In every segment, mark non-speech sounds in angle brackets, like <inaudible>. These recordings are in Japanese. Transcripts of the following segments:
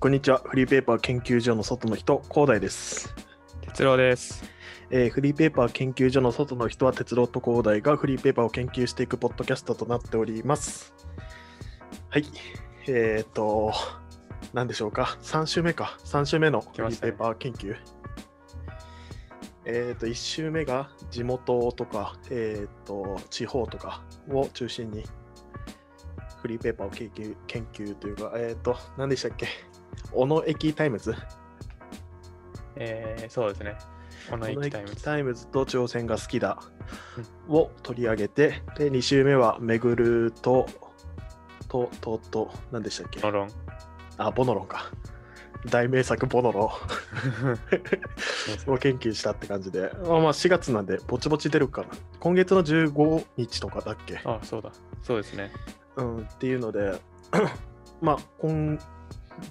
こんにちは。フリーペーパー研究所の外の人、広大です。哲郎です。えーフリーペーパー研究所の外の人は、鉄郎と広大がフリーペーパーを研究していくポッドキャストとなっております。はい。えっ、と、何でしょうか。3週目か。3週目のフリーペーパー研究。えっ、と、1週目が地元とか、えっ、と、地方とかを中心に、フリーペーパーを研究研究というか、えっ、と、何でしたっけ。小野駅タイムズえー、そうですね。このこの駅タイムズ。タイムズと挑戦が好きだを取り上げて、で、2週目はめぐると、と、と、と、何でしたっけ？ノロン。あ、ボノロンか。大名作ボノロンを研究したって感じで、まあ、まあ4月なんで、ぼちぼち出るかな。今月の15日とかだっけ？あ、そうだ。そうですね。うん、っていうので、<clears throat> まあ、今、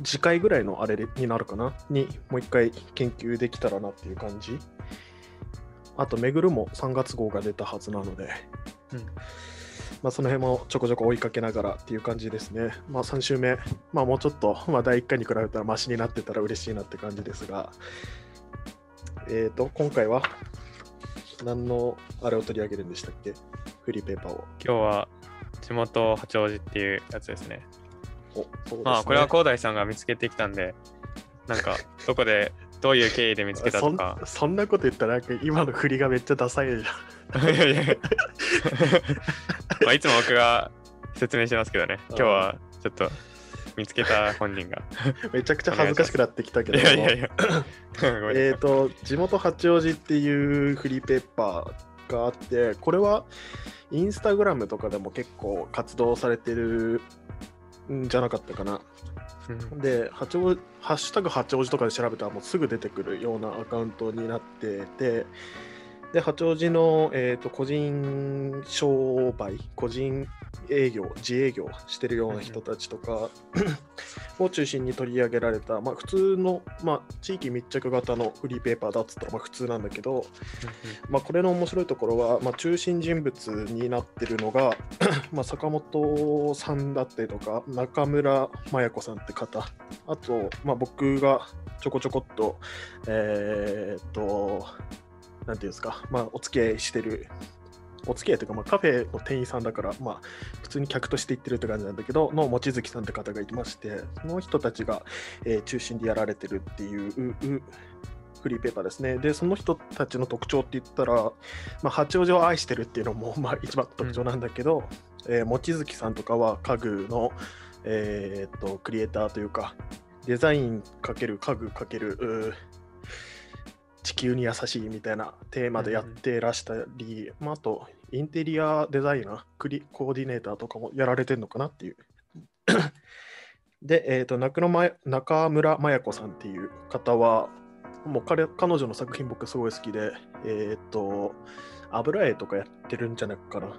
次回ぐらいのあれになるかな？にもう一回研究できたらなっていう感じ。あと、めぐるも3月号が出たはずなので、うんまあ、その辺もちょこちょこ追いかけながらっていう感じですね。まあ、3週目、まあ、もうちょっと、まあ、第1回に比べたらマシになってたら嬉しいなって感じですが、えっ、と、今回は何のあれを取り上げるんでしたっけ？フリーペーパーを。今日は地元八王子っていうやつですね。まあ、これは広大さんが見つけてきたんで、なんか、<laughs> どこで、どういう経緯で見つけたとか。そんなこと言ったらなんか今の振りがめっちゃダサいじゃん。いや <laughs> まあ、いつも僕が説明しますけどね。今日はちょっと見つけた本人が。<laughs> めちゃくちゃ恥ずかしくなってきたけいどもやいやいや。えっ、と地元八王子っていうフリーペーパーがあってこれはインスタグラムとかでも結構活動されてるんじゃなかったかな。うんで八王ハッシュタグ八王子とかで調べたらもうすぐ出てくるようなアカウントになっててで八王子の、えー、と個人商売個人営業自営業してるような人たちとか <clears throat> を中心に取り上げられた、まあ、普通の、まあ、地域密着型のフリーペーパーだっつったらまあ普通なんだけど、まあ、これの面白いところは、まあ、中心人物になってるのが <clears throat> まあ坂本さんだったりとか中村麻也子さんって方あと、まあ、僕がちょこちょこっとえーっとなんていうんですか、まあ、お付き合いしてるお付き合いというか、まあ、カフェの店員さんだから、まあ、普通に客として行ってるって感じなんだけどの望月さんって方がいましてその人たちが、えー中心でやられてるっていうううフリーペーパーですね。で、その人たちの特徴って言ったら、まあ、八王子を愛してるっていうのも、<laughs> まあ、一番特徴なんだけど、えー望月さんとかは家具の、えーっとクリエイターというか、デザインかける家具かける地球に優しいみたいなテーマでやってらしたり、まあ、あと、インテリアデザイナー、クリコーディネーターとかもやられてるのかなっていう。<coughs> で、えー、と中野ま中村麻也子さんっていう方は、もう彼彼女の作品僕すごい好きで、えっ、と、油絵とかやってるんじゃないかなっ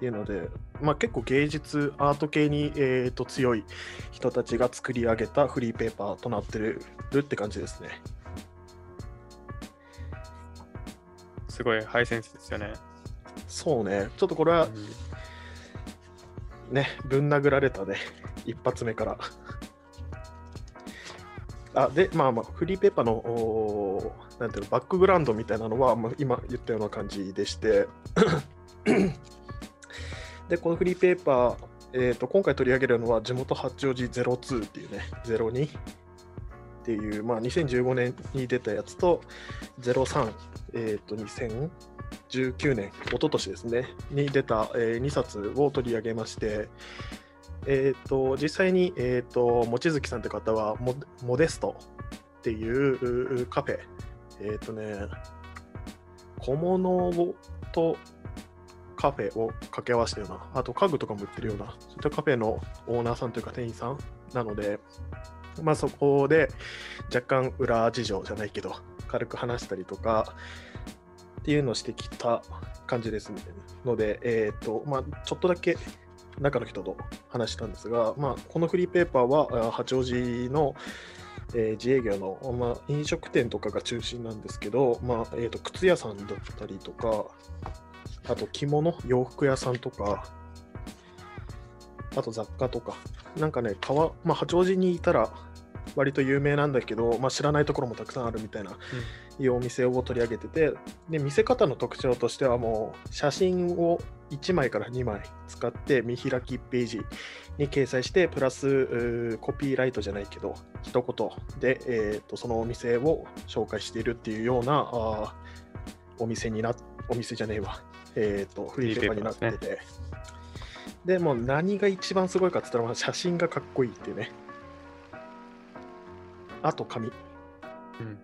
ていうので、まあ、結構芸術、アート系に、えー、と強い人たちが作り上げたフリーペーパーとなってるって感じですね。すごいハイセンスですよね。そうね、ちょっとこれはね、ぶん殴られたね、<laughs> 一発目から。あで、まあまあ、フリーペーパーのなんていうのバックグラウンドみたいなのは、まあ、今言ったような感じでして、<coughs> で、このフリーペーパー、えー、と今回取り上げるのは地元八王子02っていうね、02っていう、まあ、2015年に出たやつと、03、えっ、と、2019年、一昨年ですね、に出た、え2冊を取り上げまして、えー、と実際に、えー、と望月さんって方はモモデストっていうカフェ、えっ、とね、小物をとカフェを掛け合わせたような、あと家具とかも売ってるような、そういったカフェのオーナーさんというか店員さんなので、まあそこで若干裏事情じゃないけど、軽く話したりとかっていうのをしてきた感じですね。ので、えっ、と、まあちょっとだけ中の人と話したんですが、まあ、このフリーペーパーは八王子の、えー自営業の、まあ、飲食店とかが中心なんですけど、まあえー、と靴屋さんだったりとか、あと着物、洋服屋さんとか、あと雑貨とか、なんかね、川まあ、八王子にいたら割と有名なんだけど、まあ、知らないところもたくさんあるみたいな、いうお店を取り上げててで見せ方の特徴としてはもう写真を1枚から2枚使って見開きページに掲載してプラスコピーライトじゃないけど一言で、えーと、そのお店を紹介しているっていうようなあお店になお店じゃねえわ、えーと、フリーペーパーになってて。ね、でも何が一番すごいかって言ったら写真がかっこいいっていうね。あと紙。うん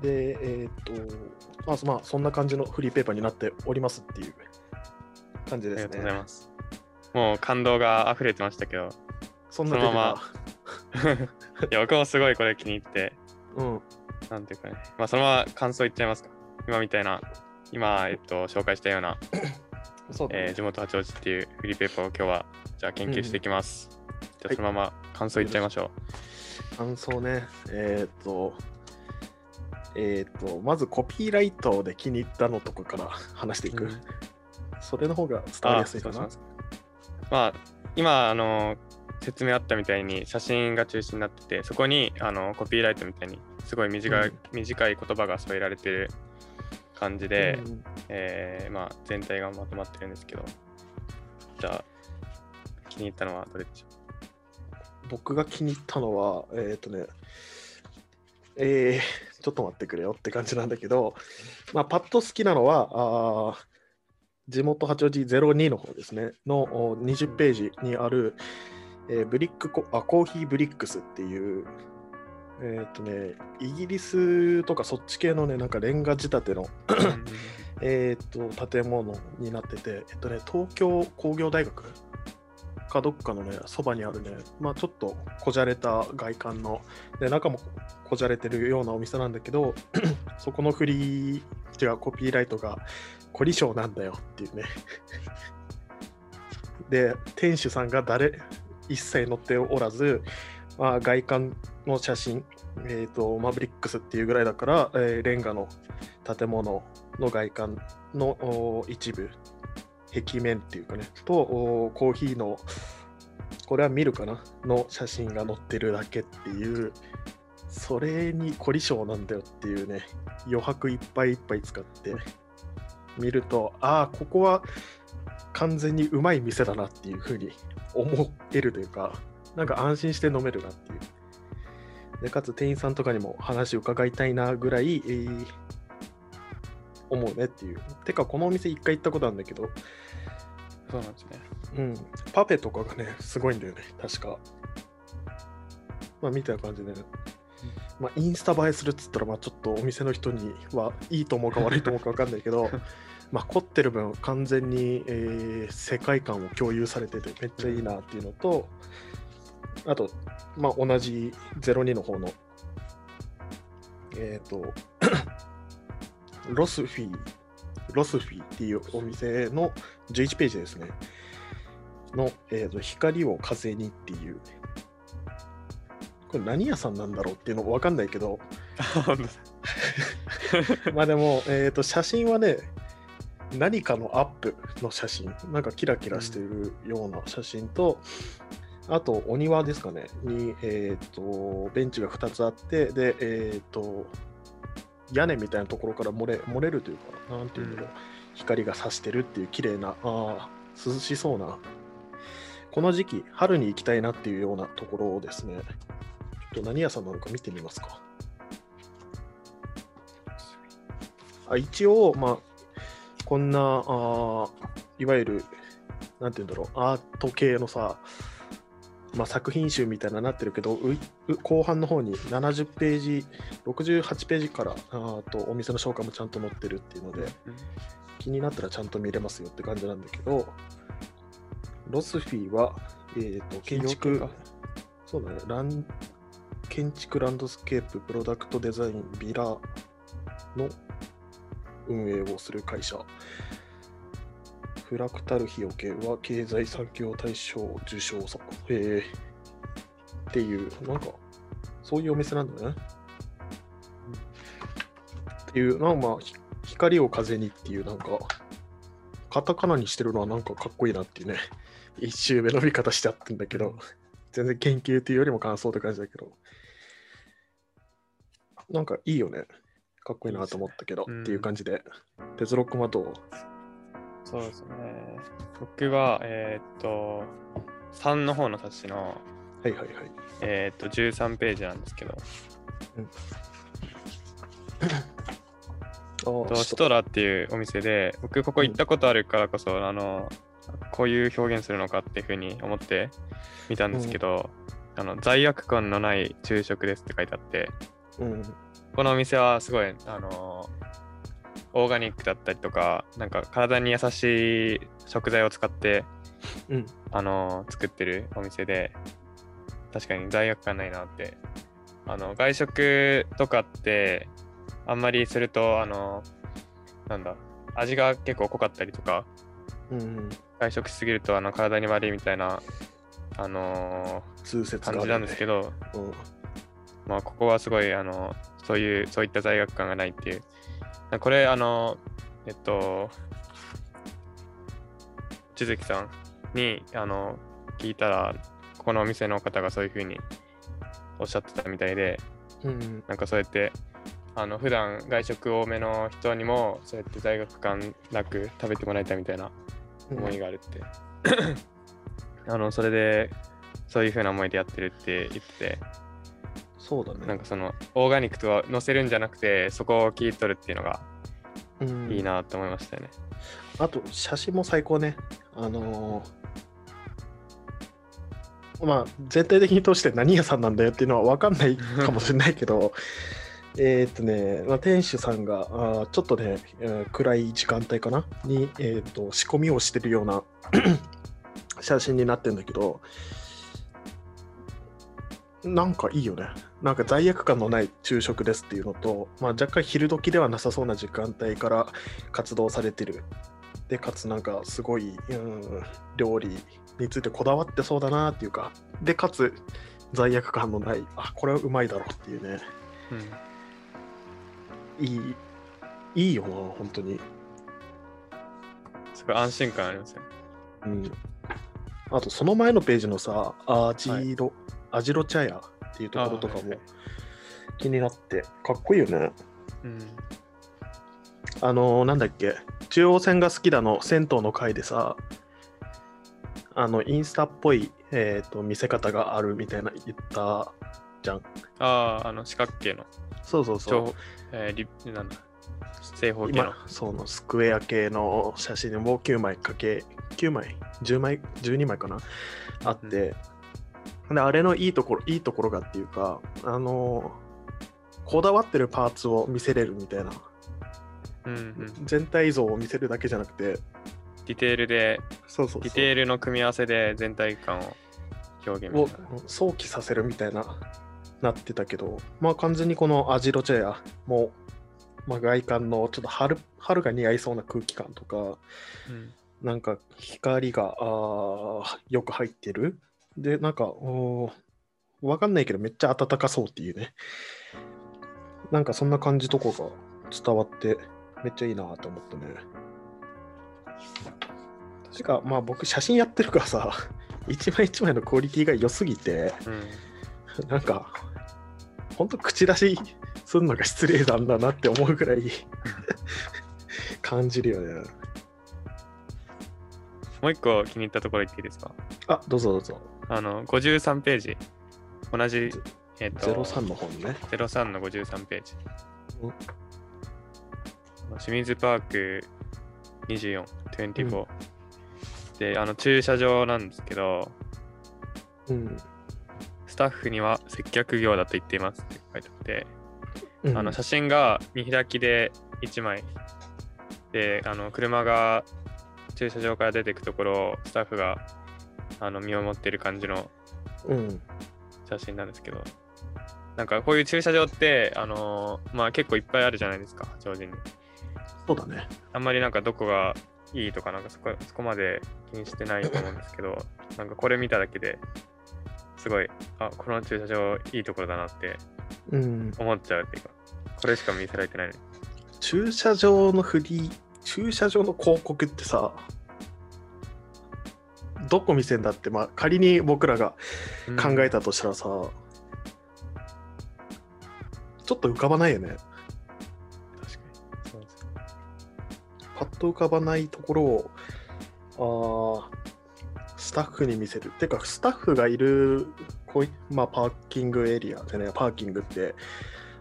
で、えっ、ー、と、まあ、まあ、そんな感じのフリーペーパーになっておりますっていう感じですね。ありがとうございます。もう感動が溢れてましたけど、そんなまま。<laughs> いや、僕もすごいこれ気に入って、うん。なんていうかね、まあ、そのまま感想言っちゃいますか。今みたいな、今、えっと、紹介したような、そうね、えー、地元八王子っていうフリーペーパーを今日は、じゃあ研究していきます。うん、じゃあ、そのまま感想言っちゃいましょう。はい、感想ね、えー、っと、えっ、ー、と、まずコピーライトで気に入ったのとかから話していく。うん、それの方が伝わりやすいかな。まあ、今、あの、説明あったみたいに写真が中心になってて、そこにあのコピーライトみたいにすごい短いうん、短い言葉が添えられてる感じで、うん、えー、まあ、全体がまとまってるんですけど、じゃあ、気に入ったのはどれでしょう？僕が気に入ったのは、えっ、ー、とね、えー、ちょっと待ってくれよって感じなんだけど、まあ、パッと好きなのは、あ地元八王子02の方ですね、の20ページにある、えー、ブリックコあコーヒーブリックスっていう、えっ、ー、とね、イギリスとかそっち系のね、なんかレンガ仕立ての <coughs> えっと建物になってて、えっとね、東京工業大学かどっかのね、そばにあるね、まあちょっとこじゃれた外観の、で中もこじゃれてるようなお店なんだけど、<coughs> そこのフリー、違う、コピーライトが、凝り性なんだよっていうね。で、店主さんが誰、一切載っておらず、まあ、外観の写真、えーと、マブリックスっていうぐらいだから、えー、レンガの建物の外観の一部壁面っていうかね、とコーヒーの、これは見るかなの写真が載ってるだけっていう、それに凝り性なんだよっていうね、余白いっぱいいっぱい使って見ると、ああ、ここは完全にうまい店だなっていうふうに思えるというか、なんか安心して飲めるなっていう。でかつ店員さんとかにも話伺いたいなぐらい、えー、思うねっていう。てか、このお店一回行ったことあるんだけど、そうなんですね。うん。パフェとかがね、すごいんだよね、確か。まあ、みたいな感じで、ね、まあ、インスタ映えするっつったら、まあ、ちょっとお店の人にはいいと思うか悪いと思うか分かんないけど、<laughs> まあ、凝ってる分、完全に、えー、世界観を共有されてて、めっちゃいいなっていうのと、あと、まあ、同じ02の方の、えっ、ー、と、ロスフィーロスフィーっていうお店の11ページですね。の、えーと、光を風にっていう。これ何屋さんなんだろうっていうの分かんないけど。<laughs> まあでも、えーと、写真はね、何かのアップの写真、なんかキラキラしてるような写真と、うん、あとお庭ですかね、に、えーと、ベンチが2つあって、で、えっ、ー、と、屋根みたいなところから漏れ漏れるというか、なんていうんだろう、光が差してるっていう綺麗な、ああ、涼しそうな、この時期、春に行きたいなっていうようなところをですね、ちょっと何屋さんなのか見てみますか。あ一応、まあ、こんな、あいわゆる、なんていうんだろう、アート系のさ、まあ、作品集みたいななってるけど後半の方に70ページ68ページからあとお店の紹介もちゃんと載ってるっていうので、うん、気になったらちゃんと見れますよって感じなんだけどロスフィーは、えーと、建築そうだねラン建築ランドスケーププロダクトデザインビラの運営をする会社フラクタル費用系は経済産業大賞受賞作。へえ。っていう、なんか、そういうお店なんだね。っていう、なんかまあ、光を風にっていう、なんか、カタカナにしてるのはなんかかっこいいなっていうね、一周目の見方しちゃってんだけど、全然研究というよりも感想って感じだけど。なんかいいよね。かっこいいなと思ったけど、いいねうんっていう感じで。鉄ロックマどうそうですね。僕は、えーっと、3の方の冊子の、はいはいはい。えーっと、13ページなんですけど、あーとシトラっていうお店で、僕ここ行ったことあるからこそ、あの、こういう表現するのかっていうふうに思って見たんですけど、あの罪悪感のない昼食ですって書いてあって、うん。このお店はすごい、あのオーガニックだったりとか、なんか体に優しい食材を使って、うん。あの作ってるお店で、確かに罪悪感ないなって。あの、外食とかって、あんまりすると、あのなんだ、味が結構濃かったりとか、うん。外食しすぎるとあの体に悪いみたいな、あの通説がある感じなんですけど、うん。まあ、ここはすごい、あの、そういう、そういった罪悪感がないっていう。これ、あの、えっと、千月さんに、あの、聞いたら、ここのお店の方がそういうふうにおっしゃってたみたいで、うん。なんかそうやって、あの、普段外食多めの人にも、そうやって罪悪感なく食べてもらいたいみたいな思いがあるって。<clears throat> あの、それで、そういうふうな思いでやってるって言ってて、そうだね。なんかそのオーガニックとは載せるんじゃなくてそこを切り取るっていうのがうんいいなと思いましたよね。あと、写真も最高ね。あのーまあ、全体的に通して何屋さんなんだよっていうのは分かんないかもしれないけど、<laughs> えーっとね、まあ、店主さんが、あーちょっとね、えー暗い時間帯かな？に、えーっと、仕込みをしてるような <clears throat> 写真になってるんだけど、なんかいいよね。なんか罪悪感のない昼食ですっていうのと、まあ、若干昼時ではなさそうな時間帯から活動されてる。で、かつなんかすごい、うん、料理についてこだわってそうだなっていうか、で、かつ罪悪感のない、あ、これはうまいだろうっていうね、うん、いい、いいよな、本当に。すごい安心感ありますよね。うん。あと、その前のページのさ、アジロ、アジロ茶屋っていうところとかも気になって、かっこいいよね。うん、あのーなんだっけ、中央線が好きだの銭湯の回でさ、あの、インスタっぽい、えー、と見せ方があるみたいな言ったじゃん。ああ、あの四角形のそうそうそう。長、えー、リなんだ正方形の今、。そのスクエア系の写真も9枚かけ、9枚 ?10 枚 ?12 枚かな？あって、で、あれのいいところ、いいところがっていうか、あのーこだわってるパーツを見せれるみたいな、うんうん、全体像を見せるだけじゃなくて、ディテールで、そうそうそう。ディテールの組み合わせで全体感を表現みを。想起させるみたいななってたけど。まあ完全にこのアジロチェアも、まあ、外観のちょっと春春が似合いそうな空気感とかうん。なんか光があーよく入ってるでなんかおーわかんないけどめっちゃ暖かそうっていうね。なんかそんな感じとこが伝わってめっちゃいいなと思ったね。てかまあ僕写真やってるからさ <laughs> 一枚一枚のクオリティが良すぎてうん。なんか、ほんと口出しするのが失礼なんだなって思うぐらい <laughs> 感じるよね。もう一個気に入ったところ言っていいですか？あ、どうぞどうぞ。あの、53ページ。同じ、えっ、と、03の本ね。03の53ページうん。清水パーク24、24。で、あの、駐車場なんですけど、うん。スタッフには接客業だと言っていますって書いてあって、うんあの写真が見開きで1枚であの車が駐車場から出てくところをスタッフがあの見守ってる感じのうん。写真なんですけどなんかこういう駐車場ってあのまあ結構いっぱいあるじゃないですか八王子にそうだね。あんまりなんかどこがいいとかなんかそこそこまで気にしてないと思うんですけど <laughs> なんかこれ見ただけですごいあこの駐車場いいところだなってうん。思っちゃうっていうかこれしか見せられてない駐車場のフリー、駐車場の広告ってさ、どこ見せんだって、まあ、仮に僕らが考えたとしたらさ、ちょっと浮かばないよね。確かにそうですねパッと浮かばないところを、あースタッフに見せる。てか、スタッフがいるこうい、まあ、パーキングエリアでね、パーキングって、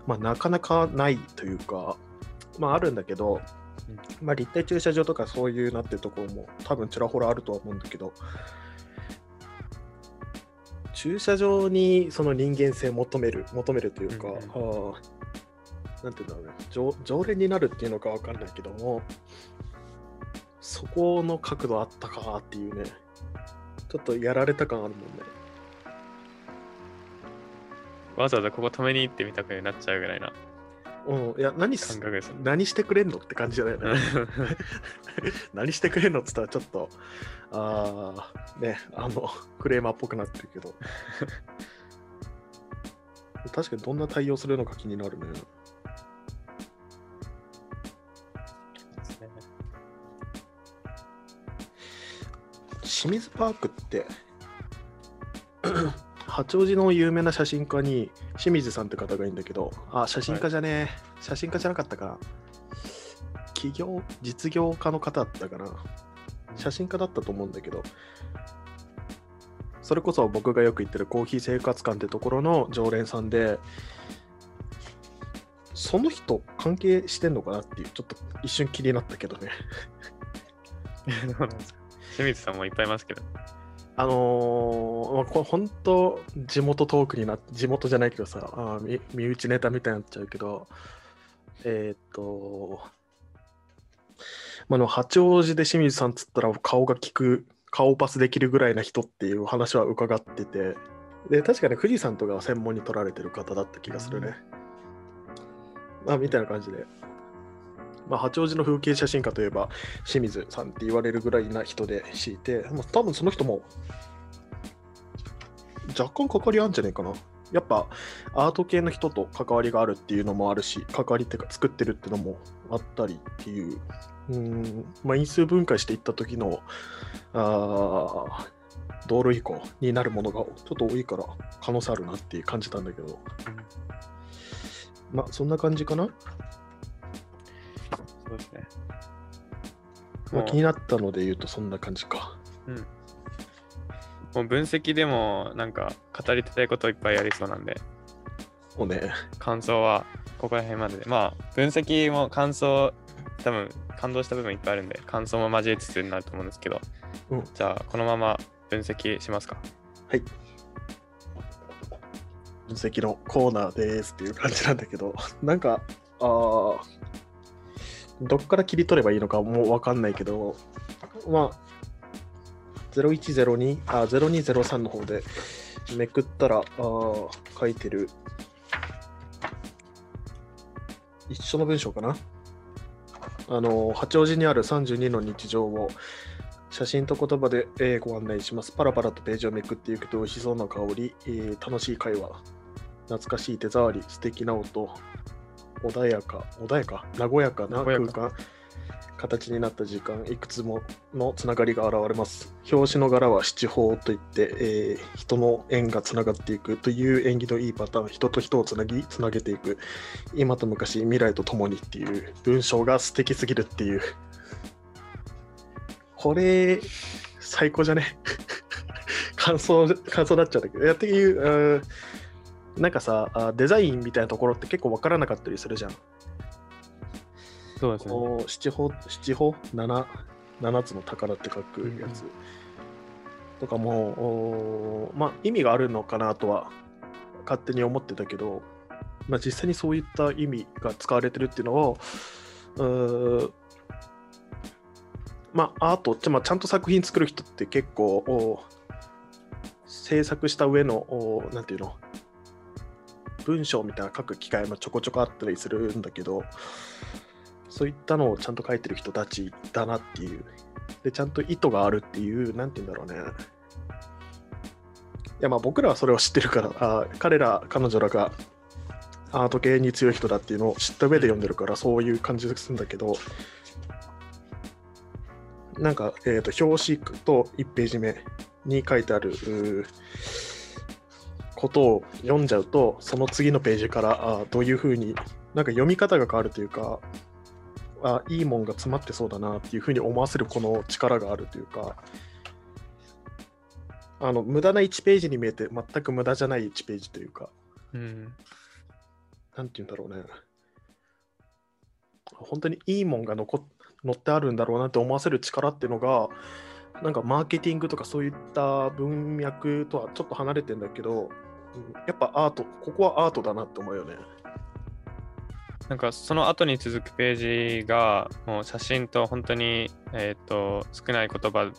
まあ、なかなかないというか、まあ、あるんだけど、まあ、立体駐車場とかそういうなってるところも多分ちらほらあるとは思うんだけど、駐車場にその人間性を求める、求めるというか、うんうんあーなんていうんだろうね常、常連になるっていうのかわかんないけども、そこの角度あったかっていうね、ちょっとやられた感あるもんね。わざわざここ止めに行ってみたくなっちゃうぐらいなうん、いや、何す感覚です。何してくれんのって感じじゃないよね。<laughs> 何してくれんのっつったらちょっと、ああ、ね、あの、クレーマーっぽくなってるけど。<laughs> 確かにどんな対応するのか気になるね。清水パークって、八王子の有名な写真家に清水さんって方がいいんだけど、あ、写真家じゃねえ、写真家じゃなかったかな。企業、実業家の方だったかな。写真家だったと思うんだけど、それこそ僕がよく行ってるコーヒー生活館ってところの常連さんで、その人関係してんのかなっていう、ちょっと一瞬気になったけどね。<laughs> 清水さんもいっぱいいますけど。あのーまあ、これ本当地元トークにな地元じゃないけどさあーみ身内ネタみたいになっちゃうけどえーっとまあ、あの八王子で清水さんっつったら顔が利く顔パスできるぐらいな人っていう話は伺っててで確かに富士山とかは専門に取られてる方だった気がするね、まあみたいな感じでまあ、八王子の風景写真家といえば清水さんって言われるぐらいな人で敷いて、まあ、多分その人も若干関わりあるんじゃないかな。やっぱアート系の人と関わりがあるっていうのもあるし、関わりっていうか作ってるっていうのもあったりっていう、うん、まあ、因数分解していった時のあー道路移行になるものがちょっと多いから可能性あるなって感じたんだけど、まあそんな感じかな。そうですね。まあ、気になったので言うとそんな感じか。うんもう分析でもなんか語りたいこといっぱいありそうなんで、もうね、感想はここら辺までで。まあ、分析も感想、多分感動した部分いっぱいあるんで、感想も交えつつになると思うんですけど、うんじゃあこのまま分析しますか。はい。分析のコーナーですっていう感じなんだけど、なんか、あーどっから切り取ればいいのかもうわかんないけど、まあ、0102、あ、0203の方でめくったら、あ書いてる、一緒の文章かな？あの、八王子にある32の日常を写真と言葉で、えーご案内します。パラパラとページをめくっていくと美味しそうな香り、えー楽しい会話、懐かしい手触り、素敵な音、穏やか、穏やか、和やかな空間、形になった時間、いくつものつながりが現れます。表紙の柄は七宝といって、えー人の縁がつながっていくという縁起のいいパターン、人と人をつなぎ、つなげていく、今と昔、未来とともにっていう文章が素敵すぎるっていう。これ、最高じゃね？<laughs> 感想、感想になっちゃうんだけど。いやっていう、うんなんかさ、あデザインみたいなところって結構わからなかったりするじゃん。そうですね。七宝、七宝 ?7、7つの宝って書くやつ。うんとかも、おまあ意味があるのかなとは勝手に思ってたけど、まあ実際にそういった意味が使われてるっていうのを、うーまあアートって、まあ、ちゃんと作品作る人って結構、お制作した上の、おなんていうの、文章みたいな書く機会もちょこちょこあったりするんだけど、そういったのをちゃんと書いてる人たちだなっていう。で、ちゃんと意図があるっていう、なんて言うんだろうね。いや、まあ僕らはそれを知ってるから、あ彼ら、彼女らがアート系に強い人だっていうのを知った上で読んでるから、そういう感じがするんだけど、なんか、えー、と表紙と1ページ目に書いてあることを読んじゃうとその次のページからあどういうふうになんか読み方が変わるというかあいいもんが詰まってそうだなっていうふうに思わせるこの力があるというかあの無駄な1ページに見えて全く無駄じゃない1ページというかうん。なんて言うんだろうね本当にいいもんが残っ載ってあるんだろうなって思わせる力っていうのがなんかマーケティングとかそういった文脈とはちょっと離れてんだけど、うんやっぱアートここはアートだなって思うよね。なんかその後に続くページがもう写真と本当に、えー、と少ない言葉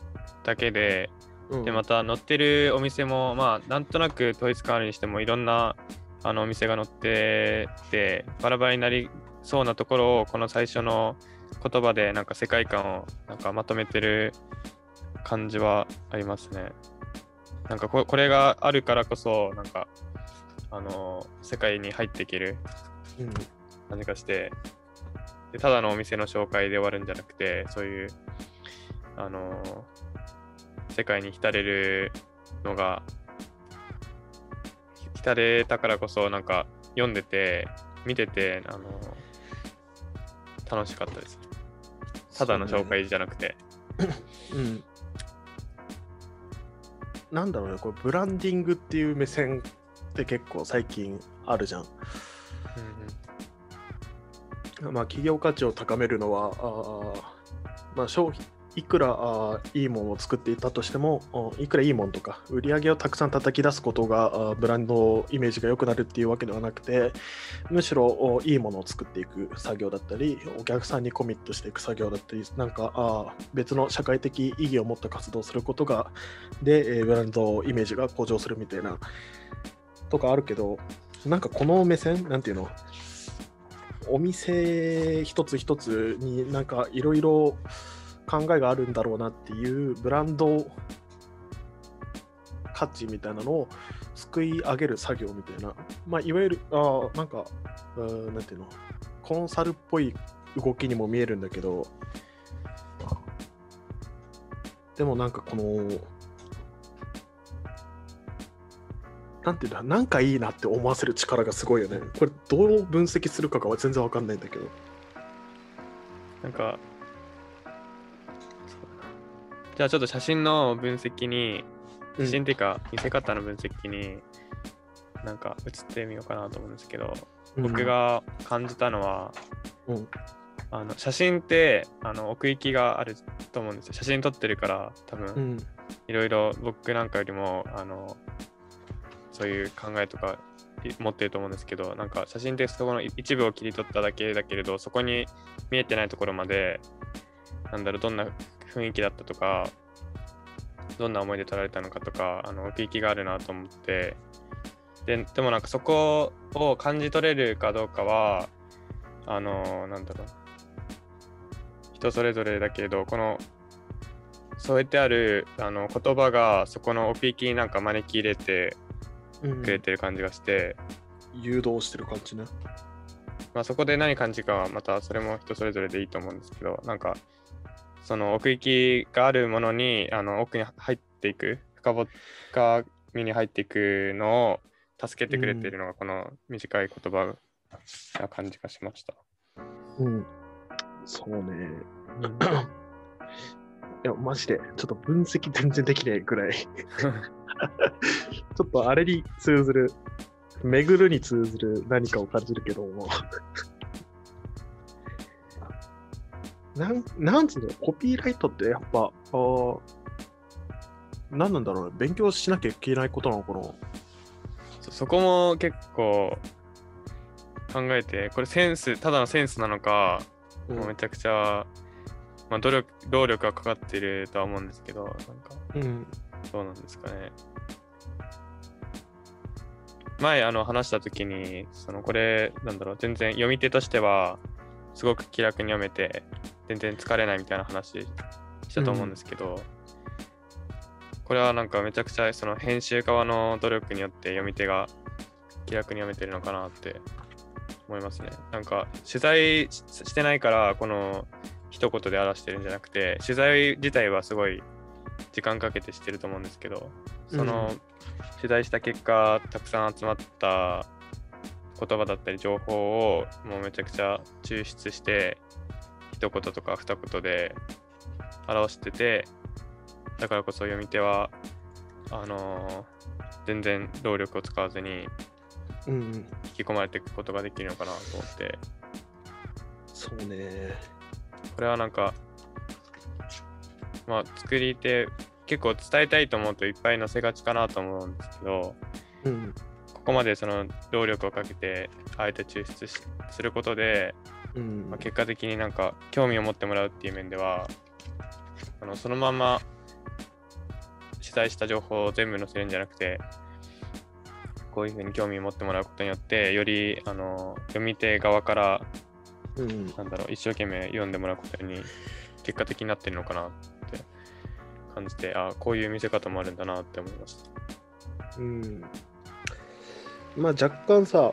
だけでうん。でまた載ってるお店もまあなんとなく統一感あるにしてもいろんなあのお店が載っててバラバラになりそうなところをこの最初の言葉でなんか世界観をなんかまとめてる感じはありますね。なんかここれがあるからこそなんかあの世界に入っていけるうん。感じがしてでただのお店の紹介で終わるんじゃなくてそういうあの世界に浸れるのがひ浸れたからこそなんか読んでて見ててあの楽しかったです。ただの紹介じゃなくて、うんなんだろうねこれブランディングっていう目線って結構最近あるじゃん。まあ、企業価値を高めるのは、あーまあ、商品いくらあいいものを作っていたとしても、いくらいいものとか、売り上げをたくさん叩き出すことがあブランドイメージが良くなるっていうわけではなくて、むしろいいものを作っていく作業だったり、お客さんにコミットしていく作業だったり、なんかあ別の社会的意義を持った活動をすることが、で、えーブランドイメージが向上するみたいなとかあるけど、なんかこの目線、なんていうの、お店一つ一つになんかいろいろ考えがあるんだろうなっていうブランド価値みたいなのをすくい上げる作業みたいな、まあ、いわゆるあーなんかうーなんていうのコンサルっぽい動きにも見えるんだけどでもなんかこのなんていうんだ、なんかいいなって思わせる力がすごいよね。これどう分析するかが全然わかんないんだけど。なんかじゃあちょっと写真の分析にうん。写真っていうか見せ方の分析になんか映ってみようかなと思うんですけど、僕、が感じたのはうん。あの写真ってあの奥行きがあると思うんですよ。写真撮ってるから多分、うん、いろいろ僕なんかよりもあのそういう考えとかい持ってると思うんですけどなんか写真ってそこの一部を切り取っただけだけれどそこに見えてないところまでなんだろうどんな雰囲気だったとかどんな思いで撮られたのかとかあの奥行きがあるなと思って。ででもなんかそこを感じ取れるかどうかはあのなんだろう。人それぞれだけれどこの添えてあるあの言葉がそこの奥行きになんか招き入れてうん。くれてる感じがして、誘導してる感じね。まあ、そこで何感じるかはまたそれも人それぞれでいいと思うんですけどなんかその奥行きがあるものにあの奥に入っていく深深みに入っていくのを助けてくれているのがこの短い言葉な感じがしました。うん。そうね。<coughs> いや、マジで、ちょっと分析全然できないぐらい。ちょっとあれに通ずる、巡るに通ずる何かを感じるけども。なん、なんつうの、コピーライトってやっぱ、あー何なんだろうね、勉強しなきゃいけないことなのかな。そそこも結構考えてこれセンスただのセンスなのか、うんもうめちゃくちゃ、まあ、努力労力がかかってるとは思うんですけどなんかうん。どうなんですかね前あの話した時にそのこれなんだろう全然読み手としてはすごく気楽に読めて全然疲れないみたいな話したと思うんですけど、これはなんかめちゃくちゃその編集側の努力によって読み手が気楽に読めてるのかなって思いますね。なんか取材ししてないからこの一言で表してるんじゃなくて取材自体はすごい時間かけてしてると思うんですけどその、うん取材した結果たくさん集まった言葉だったり情報をもうめちゃくちゃ抽出して一言とか二言で表しててだからこそ読み手はあのー全然労力を使わずにうん、引き込まれていくことができるのかなと思って。そうね。これはなんかまあ作り手結構伝えたいと思うといっぱい載せがちかなと思うんですけどうん、ここまでその労力をかけてあえて抽出しすることで、うんまあ、結果的になんか興味を持ってもらうっていう面ではあのそのまま取材した情報を全部載せるんじゃなくてこういうふうに興味を持ってもらうことによってよりあの読み手側からうん、なんだろう一生懸命読んでもらうことに結果的になってるのかなって感じてあこういう見せ方もあるんだなって思いました。うん。まあ若干さ、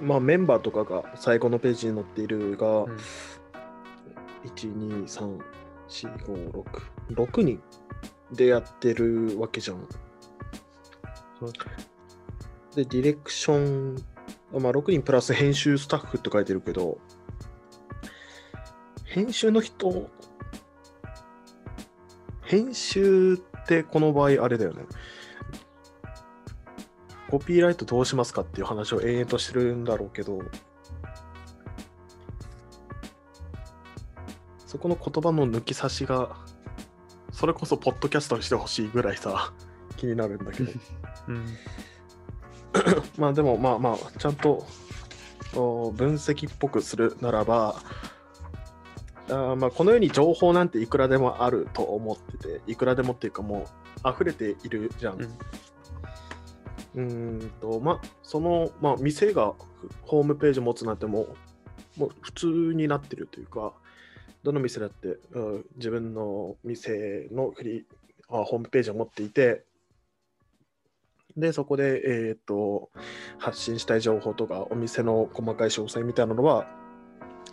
まあメンバーとかが最後のページに載っているが、うん1、2、3、4、5、6、6人でやってるわけじゃん。で、ディレクション、あまあ6人プラス編集スタッフって書いてるけど、編集の人、編集ってこの場合あれだよね。コピーライトどうしますかっていう話を延々としてるんだろうけど、そこの言葉の抜き差しが、それこそポッドキャストにしてほしいぐらいさ、気になるんだけど。<laughs> うん <coughs> まあでもまあまあ、ちゃんとお分析っぽくするならば、あーまあこの世に情報なんていくらでもあると思ってて、いくらでもっていうかもう溢れているじゃん。うんうんと、まあ、その、まあ、店がホームページ持つなんてもう、もう普通になってるというか、どの店だって、うん自分の店のフリーあホームページを持っていて、で、そこで、えー、と発信したい情報とか、お店の細かい詳細みたいなのは、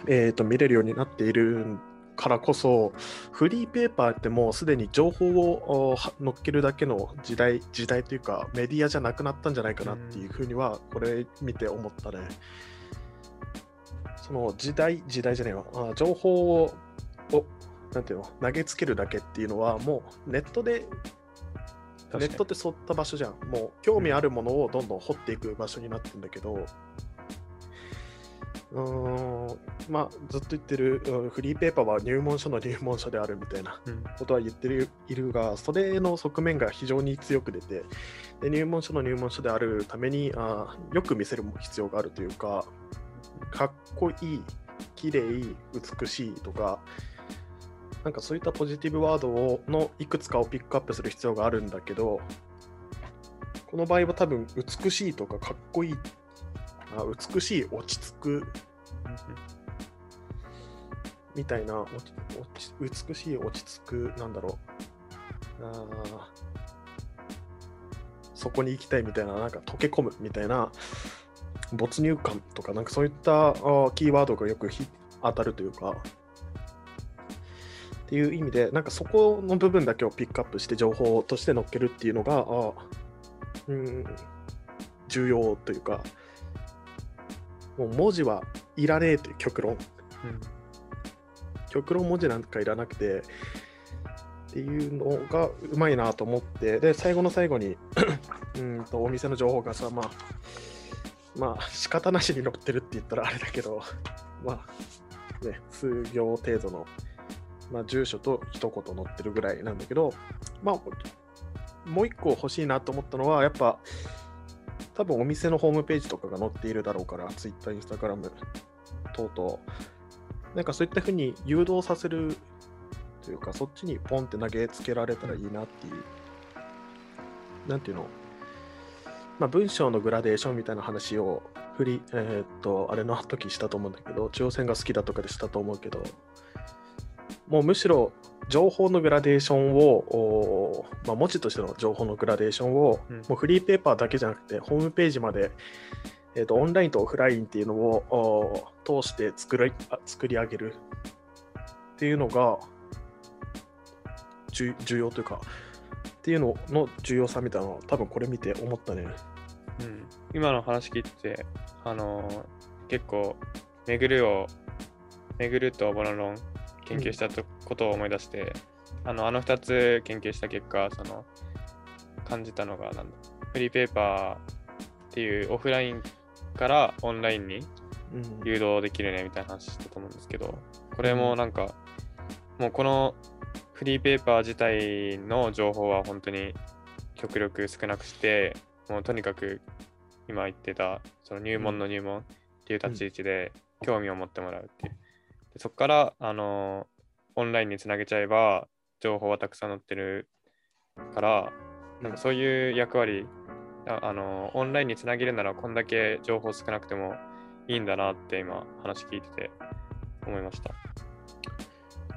えー、と見れるようになっているんからこそ、フリーペーパーってもうすでに情報をおは載っけるだけの時代、時代というか、メディアじゃなくなったんじゃないかなっていうふうには、これ見て思ったね。その時代、時代じゃねえわ、あ情報を、をなんていうの、投げつけるだけっていうのは、もうネットでネットってそういった場所じゃん。もう興味あるものをどんどん掘っていく場所になってるんだけど、うーん、まあずっと言ってるうんフリーペーパーは入門書の入門書であるみたいなうん。ことは言ってるいるが、それの側面が非常に強く出て、で入門書の入門書であるためにあーよく見せる必要があるというか、かっこいい、綺麗、美しいとか、なんかそういったポジティブワードをのいくつかをピックアップする必要があるんだけど、この場合は多分美しいとかかっこいい、あ美しい、落ち着くみたいな、落ち落ち美しい、落ち着く、なんだろう。あそこに行きたいみたいな、なんか溶け込むみたいな、没入感とか、なんかそういったあーキーワードがよく当たるというか、っていう意味で、なんかそこの部分だけをピックアップして情報として載っけるっていうのが、あうん、重要というか、もう文字はいらねえという極論。極論文字なんかいらなくてっていうのがうまいなと思ってで最後の最後に <clears throat> うんとお店の情報がさまあまあ仕方なしに載ってるって言ったらあれだけどまあね数行程度の、まあ、住所と一言載ってるぐらいなんだけどまあもう一個欲しいなと思ったのはやっぱ多分お店のホームページとかが載っているだろうから Twitter、Instagram 等々。なんかそういったふうに誘導させるというか、そっちにポンって投げつけられたらいいなっていう、なんていうの、まあ、文章のグラデーションみたいな話を振り、えーっと、あれの時したと思うんだけど、中央線が好きだとかでしたと思うけど、もうむしろ情報のグラデーションを、おまあ、文字としての情報のグラデーションを、うん。もうフリーペーパーだけじゃなくて、ホームページまでえー、とオンラインとオフラインっていうのをお通して作りあ作り上げる。っていうのが重重要というかっていうのの重要さみたいなのは多分これ見て思ったね。うん、今の話聞いてて、あのー結構、巡るを、巡るとボロロン研究したとことを思い出して、あのあの2つ研究した結果、その感じたのがなんだ、フリーペーパーっていうオフラインからオンラインにうん誘導できるねみたいな話したと思うんですけど、これもなんか、もうこのフリーペーパー自体の情報は本当に極力少なくして、もうとにかく今言ってたその入門の入門っていう立ち位置で興味を持ってもらうっていう。でそこから、あのオンラインにつなげちゃえば情報はたくさん載ってるから、なんかそういう役割、ああのオンラインにつなげるならこんだけ情報少なくてもいいんだなって今話聞いてて思いました。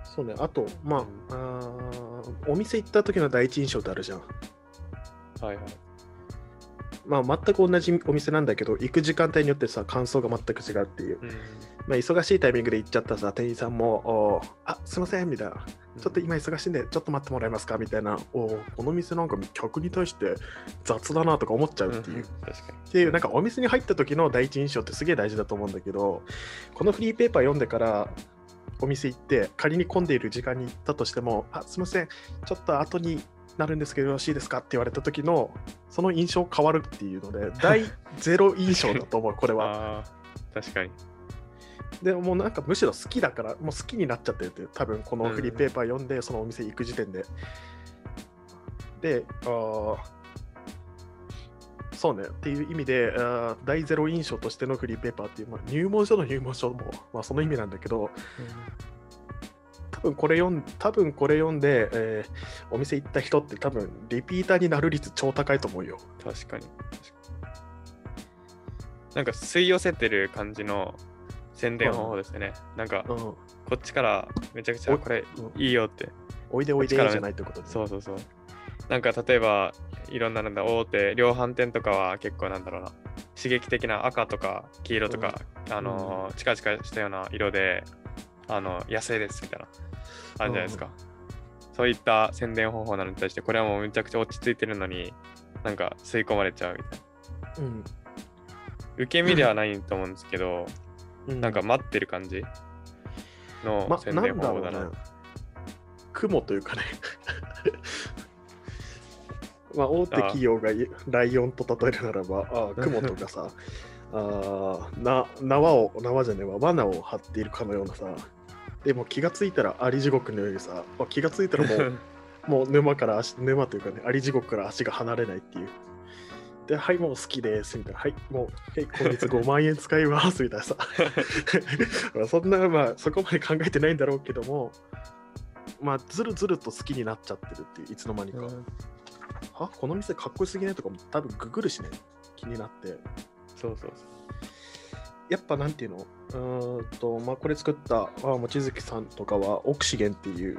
そうね、あと、まあ、あーお店行った時の第一印象ってあるじゃん。はいはい。まあ、全く同じお店なんだけど、行く時間帯によってさ、感想が全く違うっていう。うんまあ、忙しいタイミングで行っちゃったさ、店員さんも、あすいません、みたいな。ちょっと今忙しいんで、ちょっと待ってもらえますか？みたいな。おーこの店なんか客に対して雑だなとか思っちゃうっていう。確かっていうなんかお店に入った時の第一印象ってすげえ大事だと思うんだけどこのフリーペーパー読んでからお店行って仮に混んでいる時間に行ったとしてもあすいませんちょっと後になるんですけどよろしいですか？って言われた時のその印象変わるっていうので第ゼロ印象だと思う <laughs> これに。は確かに。でもうなんかむしろ好きだからもう好きになっちゃってるって多分このフリーペーパー読んでそのお店行く時点でであーそうねっていう意味であー第ゼロ印象としてのフリーペーパーっていう、まあ、入門書の入門書も、まあ、その意味なんだけど多分これ読ん多分これ読んで、えーお店行った人って多分リピーターになる率超高いと思うよ。確かに。なんか吸い寄せてる感じの宣伝方法ですよね。なんかうん、こっちからめちゃくちゃおこれうんいいよって。おいでおいでじゃないってことで。そうそうそう。なんか例えばいろんななんだ大手量販店とかは結構なんだろうな刺激的な赤とか黄色とか、あのーチカチカしたような色であの野生ですみたいな。あるじゃないですか、そういった宣伝方法なのに対してこれはもうめちゃくちゃ落ち着いてるのになんか吸い込まれちゃうみたいな。うん。受け身ではないと思うんですけど、うん、なんか待ってる感じのま、宣伝方法だな、。雲というかね。<laughs> まあ、大手企業がいライオンと例えるならば、ああ雲とかさ、あーな縄を、縄じゃねえわ、罠を張っているかのようなさ、でも気がついたらアリ地獄のようにさ、あ気がついたらもう <laughs> もう沼から足、沼というかね、アリ地獄から足が離れないっていう。で、はい、もう好きです、みたいな。はい、もう、はい、今月5万円使います、みたいなさ。<laughs> まあそんな、まあ、そこまで考えてないんだろうけども、まあ、ずるずると好きになっちゃってるっていう、いつの間にか。はこの店かっこよすぎないとかも多分ググるしね、気になって。そうそうそうやっぱなんていうの？うーんと、まあ、これ作ったあ望月さんとかはオキシゲンっていう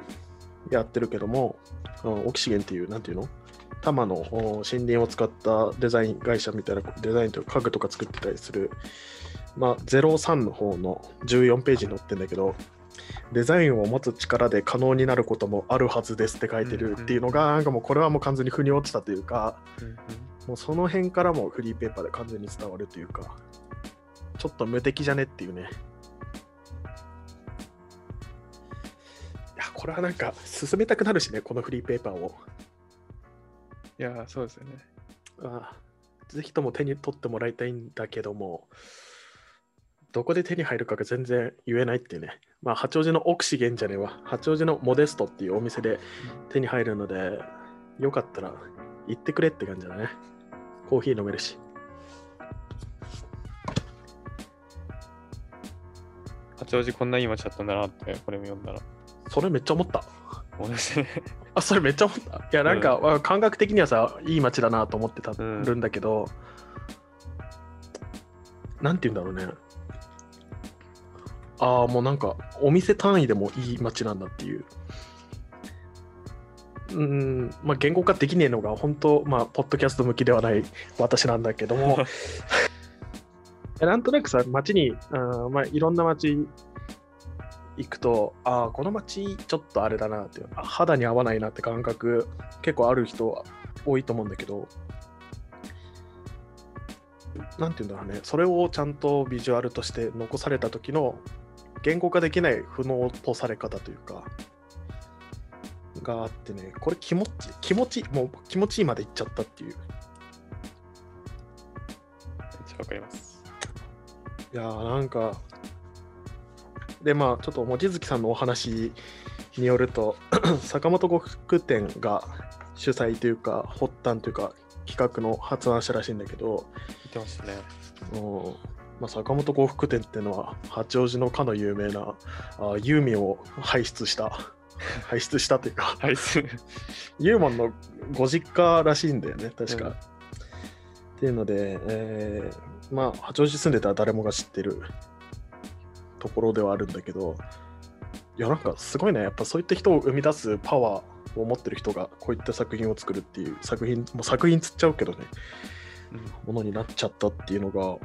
やってるけども、うんオキシゲンっていう、なんていうの？多摩のお森林を使ったデザイン会社みたいなデザインというか家具とか作ってたりする、まあ、03の方の14ページに載ってるんだけど、デザインを持つ力で可能になることもあるはずですって書いてるっていうのが、なんかもうこれはもう完全に腑に落ちたというか、うんうん。もうその辺からもフリーペーパーで完全に伝わるというか、ちょっと無敵じゃねっていうね。いや、これはなんか進めたくなるしね、このフリーペーパーを。いやーそうですよねああぜひとも手に取ってもらいたいんだけども、どこで手に入るかが全然言えないっていうね。まあ、八王子のオクシゲンじゃねえわ。八王子のモデストっていうお店で手に入るので、よかったら行ってくれって感じだね。コーヒー飲めるし。八王子こんないい街だったんだなってこれも読んだらそれめっちゃ思った。あ、それめっちゃ思った。いや、なんか、まあ感覚的にはさ、いい街だなと思ってたうんるんだけど、なんて言うんだろうね。ああ、もうなんか、お店単位でもいい街なんだっていう。うん、まあ、言語化できねえのが、本当、まあ、ポッドキャスト向きではない私なんだけども、<laughs> なんとなくさ、街に、うんまあ、いろんな街行くと、ああ、この街ちょっとあれだなって、肌に合わないなって感覚結構ある人は多いと思うんだけど、なんていうんだろうね、それをちゃんとビジュアルとして残された時の言語化できない不能とされ方というか、があってね、これ気持ち、気持ち、もう気持ちいいまでいっちゃったっていう。めっちゃわかります。いやーなんか、で、まあ、ちょっと望月さんのお話によると、<clears throat> 坂本呉服店が主催というか、発端というか、企画の発案者らしいんだけど、言ってましたね。うんまあ、坂本呉服店っていうのは、八王子のかの有名なあユーミンを輩出した、<laughs> 輩出したというか、ユーモンのご実家らしいんだよね、確か。うんっていうので、えーまあ、八王子住んでたら誰もが知ってるところではあるんだけど、いや、なんかすごいね、やっぱそういった人を生み出すパワーを持ってる人がこういった作品を作るっていう作品、もう作品つっちゃうけどね、ものになっちゃったっていうのが、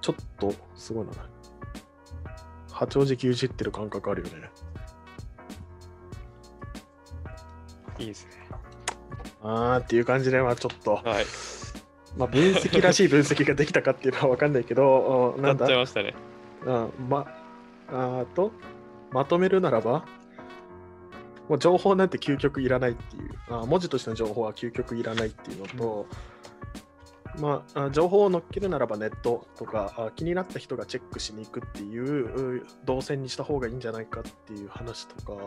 ちょっとすごいな。八王子牛耳ってる感覚あるよね。いいですね。あーっていう感じで、まあちょっと、はい。まあ、分析らしい分析ができたかっていうのは分かんないけど、おななんっだちゃいましたね。うんまあーと、まとめるならば、もう情報なんて究極いらないっていう、あー文字としての情報は究極いらないっていうのと、まあ、あ情報を載っけるならばネットとかあ気になった人がチェックしに行くっていうう動線にした方がいいんじゃないかっていう話とか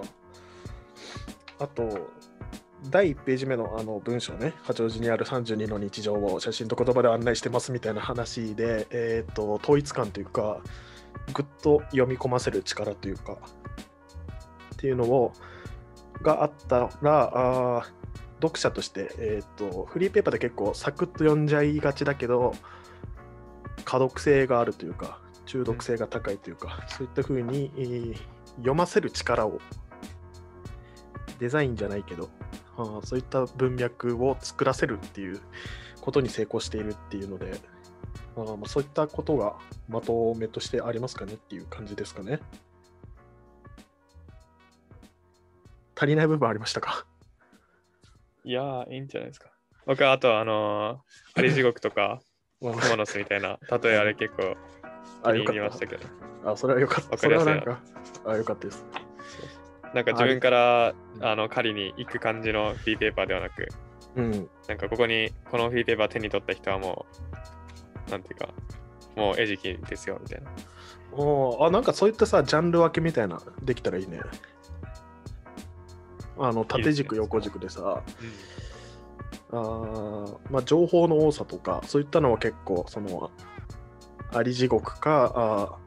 あと第1ページ目のあの文章ね八王子にある32の日常を写真と言葉で案内してますみたいな話で、えー、と統一感というかぐっと読み込ませる力というかっていうのをがあったらあ読者として、えー、とフリーペーパーで結構サクッと読んじゃいがちだけど可読性があるというか中毒性が高いというか、そういった風に、えー読ませる力をデザインじゃないけどあーそういった文脈を作らせるっていうことに成功しているっていうのであーまあそういったことがまとめとしてありますかねっていう感じですかね。足りない部分ありましたか？いやー、いいんじゃないですか。僕はあと、あのー、<laughs> アリ地獄とか、モの巣みたいな、例えあれ結構あ、気に入りましたけど、た。あ、それはよかった。それはなんか、あ、よかったです。なんか自分からうんあの狩りに行く感じのフリーペーパーではなく、うん。なんかここにこのフリーペーパー手に取った人はもう、なんていうか、もう餌食ですよみたいな。おーあ、なんかそういったさ、ジャンル分けみたいな、できたらいいね。あの、縦軸、いいですね横軸でさ、あーまあ、情報の多さとか、そういったのは結構、その、あり地獄か、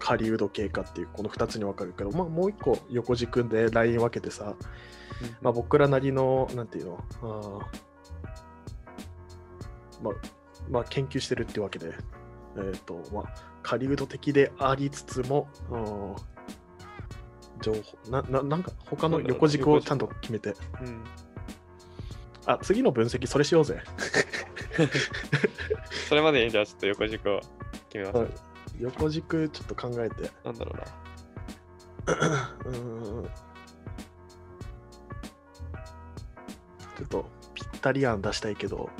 狩人系かっていう、この2つに分かるけど、まあ、もう1個横軸でライン分けてさ、まあ、僕らなりの、なんていうの、まあ、まあ、研究してるってわけで、えっ、と、まあ、狩人的でありつつも、うん情報なな、なんか他の横軸をちゃんと決めて、うん。あ、次の分析それしようぜ。<laughs> それまでにじゃあちょっと横軸を決めます。はい横軸ちょっと考えて、なんだろうな。<coughs> うーん。ちょっとぴったり案出したいけど、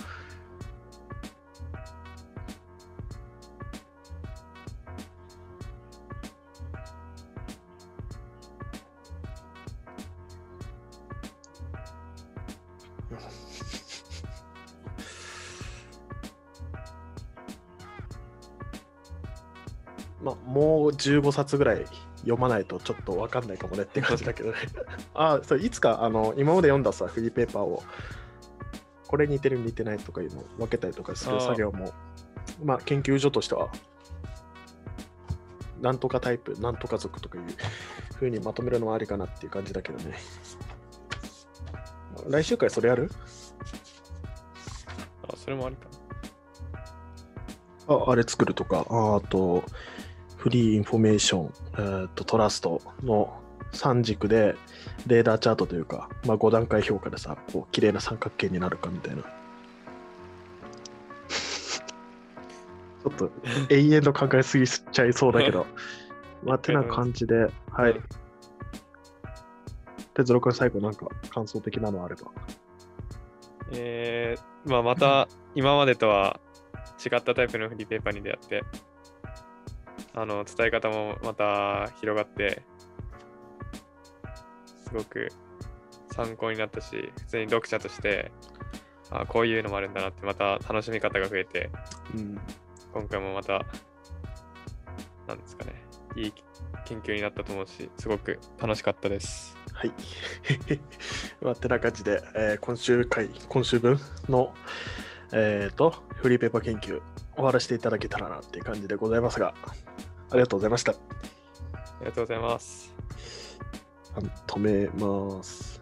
15冊ぐらい読まないとちょっと分かんないかもねって感じだけどね。<laughs> あそういつかあの今まで読んださ、フリーペーパーをこれ似てる似てないとかいうのを分けたりとかする作業も、まあ、研究所としては、なんとかタイプ、なんとか族とかいうふうにまとめるのはありかなっていう感じだけどね。<laughs> 来週からそれやる？あ、それもありかああれ作るとか、ああと、フリーインフォメーション、えーとトラストの3軸で、レーダーチャートというか、まあ、5段階評価でさ、こう綺麗な三角形になるかみたいな。<laughs> ちょっと永遠と考えすぎちゃいそうだけど、<laughs> まあ、てな感じで、はい。うん哲郎君、最後なんか感想的なのあれば。えーまあ、また今までとは違ったタイプのフリーペーパーに出会って、あの伝え方もまた広がって、すごく参考になったし、普通に読者として、あこういうのもあるんだなって、また楽しみ方が増えて、うん。今回もまた、なんですかね、いい研究になったと思うし、すごく楽しかったです。はい。<laughs> まあ、てな感じで、えー今週回、今週分の、えー、と、フリーペーパー研究、終わらせていただけたらなっていう感じでございますが、ありがとうございました。ありがとうございます。あ止めます。